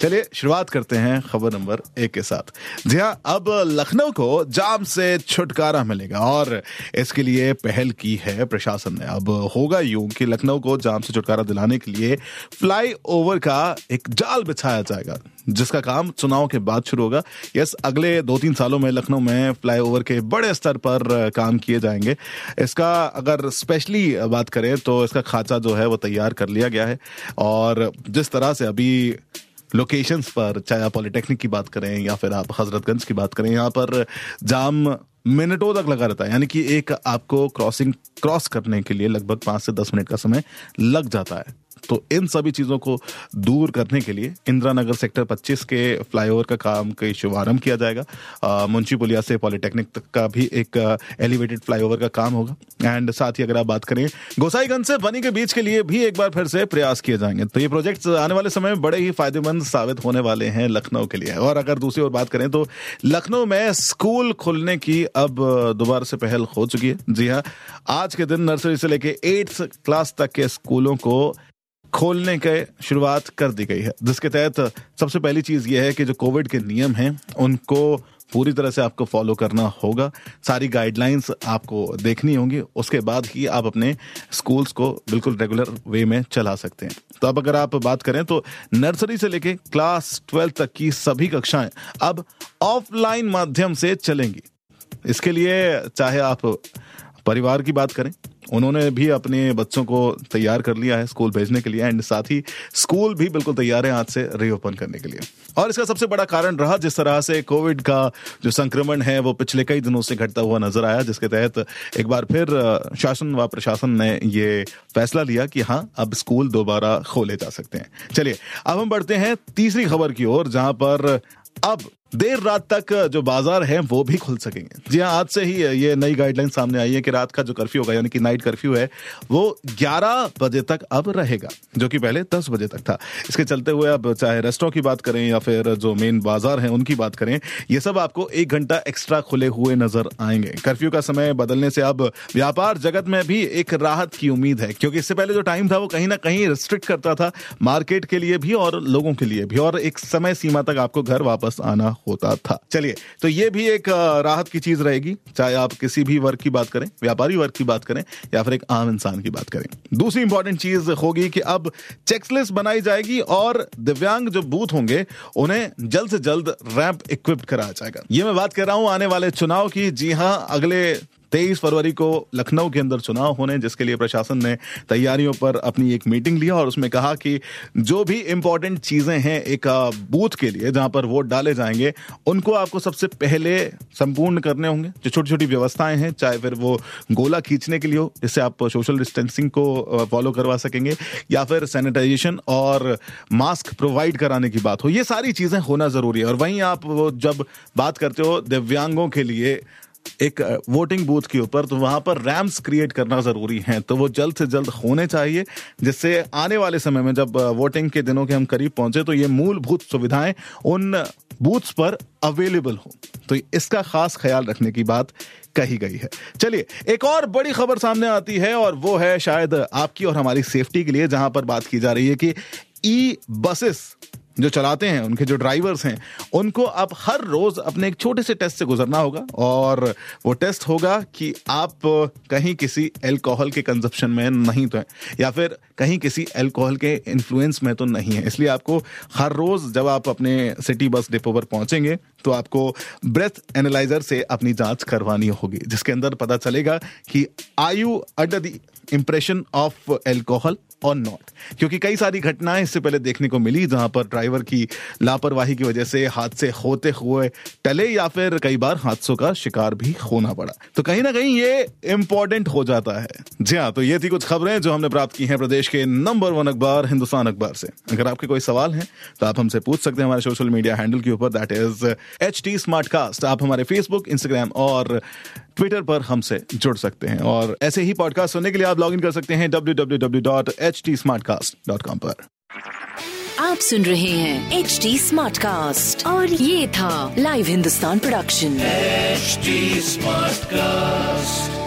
चलिए, शुरुआत करते हैं खबर नंबर एक के साथ। जी हाँ अब लखनऊ को जाम से छुटकारा मिलेगा और इसके लिए पहल की है प्रशासन ने। अब होगा यूँ कि लखनऊ को जाम से छुटकारा दिलाने के लिए फ्लाई ओवर का एक जाल बिछाया जाएगा, जिसका काम चुनाव के बाद शुरू होगा। यस, अगले दो तीन सालों में लखनऊ में फ्लाईओवर के बड़े स्तर पर काम किए जाएँगे। इसका अगर स्पेशली बात करें तो इसका खाचा जो है वो तैयार कर लिया गया है और जिस तरह से अभी लोकेशंस पर, चाहे आप पॉलिटेक्निक की बात करें या फिर आप हजरतगंज की बात करें, यहाँ पर जाम मिनटों तक लगा रहता है। यानी कि एक आपको क्रॉसिंग क्रॉस करने के लिए लगभग पाँच से दस मिनट का समय लग जाता है। तो इन सभी चीज़ों को दूर करने के लिए इंदिरा नगर सेक्टर 25 के फ्लाईओवर का काम का शुभारंभ किया जाएगा। मुंशी पुलिया से पॉलिटेक्निक तक का भी एक एलिवेटेड फ्लाईओवर का काम होगा। एंड साथ ही अगर आप बात करें, गोसाईगंज से बनी के बीच के लिए भी एक बार फिर से प्रयास किए जाएँगे। तो ये प्रोजेक्ट आने वाले समय में बड़े ही फ़ायदेमंद साबित होने वाले हैं लखनऊ के लिए। और अगर दूसरी ओर बात करें तो लखनऊ में स्कूल खुलने की अब दोबारा से पहल हो चुकी है। जी हाँ आज के दिन नर्सरी से लेके एट्थ क्लास तक के स्कूलों को खोलने के शुरुआत कर दी गई है। जिसके तहत सबसे पहली चीज़ यह है कि जो कोविड के नियम हैं, उनको पूरी तरह से आपको फॉलो करना होगा। सारी गाइडलाइंस आपको देखनी होंगी। उसके बाद ही आप अपने स्कूल्स को बिल्कुल रेगुलर वे में चला सकते हैं। तो अब अगर आप बात करें तो नर्सरी से लेके क्लास ट्वेल्थ तक की सभी कक्षाएँ अब ऑफलाइन माध्यम से चलेंगी। इसके लिए चाहे आप परिवार की बात करें उन्होंने भी अपने बच्चों को तैयार कर लिया है स्कूल भेजने के लिए एंड साथ ही स्कूल भी बिल्कुल तैयार है आज से रीओपन करने के लिए। और इसका सबसे बड़ा कारण रहा जिस तरह से कोविड का जो संक्रमण है, वो पिछले कई दिनों से घटता हुआ नज़र आया, जिसके तहत एक बार फिर शासन व प्रशासन ने ये फैसला लिया कि हाँ अब स्कूल दोबारा खोले जा सकते हैं। चलिए, अब हम बढ़ते हैं तीसरी खबर की ओर, जहाँ पर अब देर रात तक जो बाज़ार है, वो भी खुल सकेंगे। जी हाँ आज से ही ये नई गाइडलाइन सामने आई है कि रात का जो कर्फ्यू होगा, यानी कि नाइट कर्फ्यू है, वो 11 बजे तक अब रहेगा, जो कि पहले 10 बजे तक था। इसके चलते हुए अब चाहे रेस्टोरेंट की बात करें या फिर जो मेन बाज़ार है, उनकी बात करें, ये सब आपको एक घंटा एक्स्ट्रा खुले हुए नज़र आएँगे। कर्फ्यू का समय बदलने से अब व्यापार जगत में भी एक राहत की उम्मीद है, क्योंकि इससे पहले जो टाइम था, वो कहीं ना कहीं रिस्ट्रिक्ट करता था मार्केट के लिए भी और लोगों के लिए भी, और एक समय सीमा तक आपको घर वापस आना होता था। चलिए तो ये भी एक राहत की चीज़ रहेगी। चाहे आप किसी भी वर्ग की बात करें, व्यापारी वर्ग की बात करें, या फिर एक आम इंसान की बात करें। दूसरी इंपॉर्टेंट चीज़ होगी कि अब चेकलिस्ट बनाई जाएगी और दिव्यांग जो बूथ होंगे, उन्हें जल्द से जल्द रैंप इक्विप्ड कराया जाएगा। ये मैं बात कर रहा हूँ आने वाले चुनाव की। जी हाँ अगले तेईस फरवरी को लखनऊ के अंदर चुनाव होने, जिसके लिए प्रशासन ने तैयारियों पर अपनी एक मीटिंग लिया और उसमें कहा कि जो भी इंपॉर्टेंट चीज़ें हैं एक बूथ के लिए जहाँ पर वोट डाले जाएँगे, उनको आपको सबसे पहले संपूर्ण करने होंगे। जो छोटी छोटी व्यवस्थाएँ हैं, चाहे फिर वो गोला खींचने के लिए हो, जिससे आप सोशल डिस्टेंसिंग को फॉलो करवा सकेंगे, या फिर सैनिटाइजेशन और मास्क प्रोवाइड कराने की बात हो, ये सारी चीज़ें होना ज़रूरी है। और वहीं आप जब बात करते हो दिव्यांगों के लिए एक वोटिंग बूथ के ऊपर तो वहाँ पर रैम्स क्रिएट करना ज़रूरी है। तो वो जल्द से जल्द होने चाहिए, जिससे आने वाले समय में जब वोटिंग के दिनों के हम करीब पहुँचे तो ये मूलभूत सुविधाएँ उन बूथ्स पर अवेलेबल हो। तो इसका खास ख्याल रखने की बात कही गई है। चलिए, एक और बड़ी खबर सामने आती है, और वो है शायद आपकी और हमारी सेफ्टी के लिए, जहाँ पर बात की जा रही है कि ई बसेस जो चलाते हैं, उनके जो ड्राइवर्स हैं, उनको अब हर रोज अपने एक छोटे से टेस्ट से गुजरना होगा और वो टेस्ट होगा कि आप कहीं किसी एल्कोहल के कंजप्शन में नहीं तो है, या फिर कहीं किसी एल्कोहल के इन्फ्लुएंस में तो नहीं है। इसलिए आपको हर रोज जब आप अपने सिटी बस डिपो पर पहुँचेंगे तो आपको ब्रेथ एनालाइजर से अपनी जाँच करवानी होगी, जिसके अंदर पता चलेगा कि are you under the impression of alcohol और नॉट क्योंकि कई सारी घटनाएँ इससे पहले देखने को मिली, जहाँ पर ड्राइवर की लापरवाही की वजह से हादसे होते हुए टले या फिर कई बार हादसों का शिकार भी होना पड़ा। तो कहीं ना कहीं ये इंपॉर्टेंट हो जाता है। जी हाँ तो ये थी कुछ खबरें जो हमने प्राप्त की हैं प्रदेश के नंबर वन अखबार, हिंदुस्तान अखबार से। अगर आपके कोई सवाल है तो आप हमसे पूछ सकते हैं हमारे सोशल मीडिया हैंडल के ऊपर दैट इज़ एच टी आप हमारे फेसबुक इंस्टाग्राम और ट्विटर पर हमसे जुड़ सकते हैं और ऐसे ही पॉडकास्ट सुनने के लिए आप लॉग इन कर सकते हैं डब्ल्यू पर। आप सुन रहे हैं एच डी और ये था live Hindustan production smart cast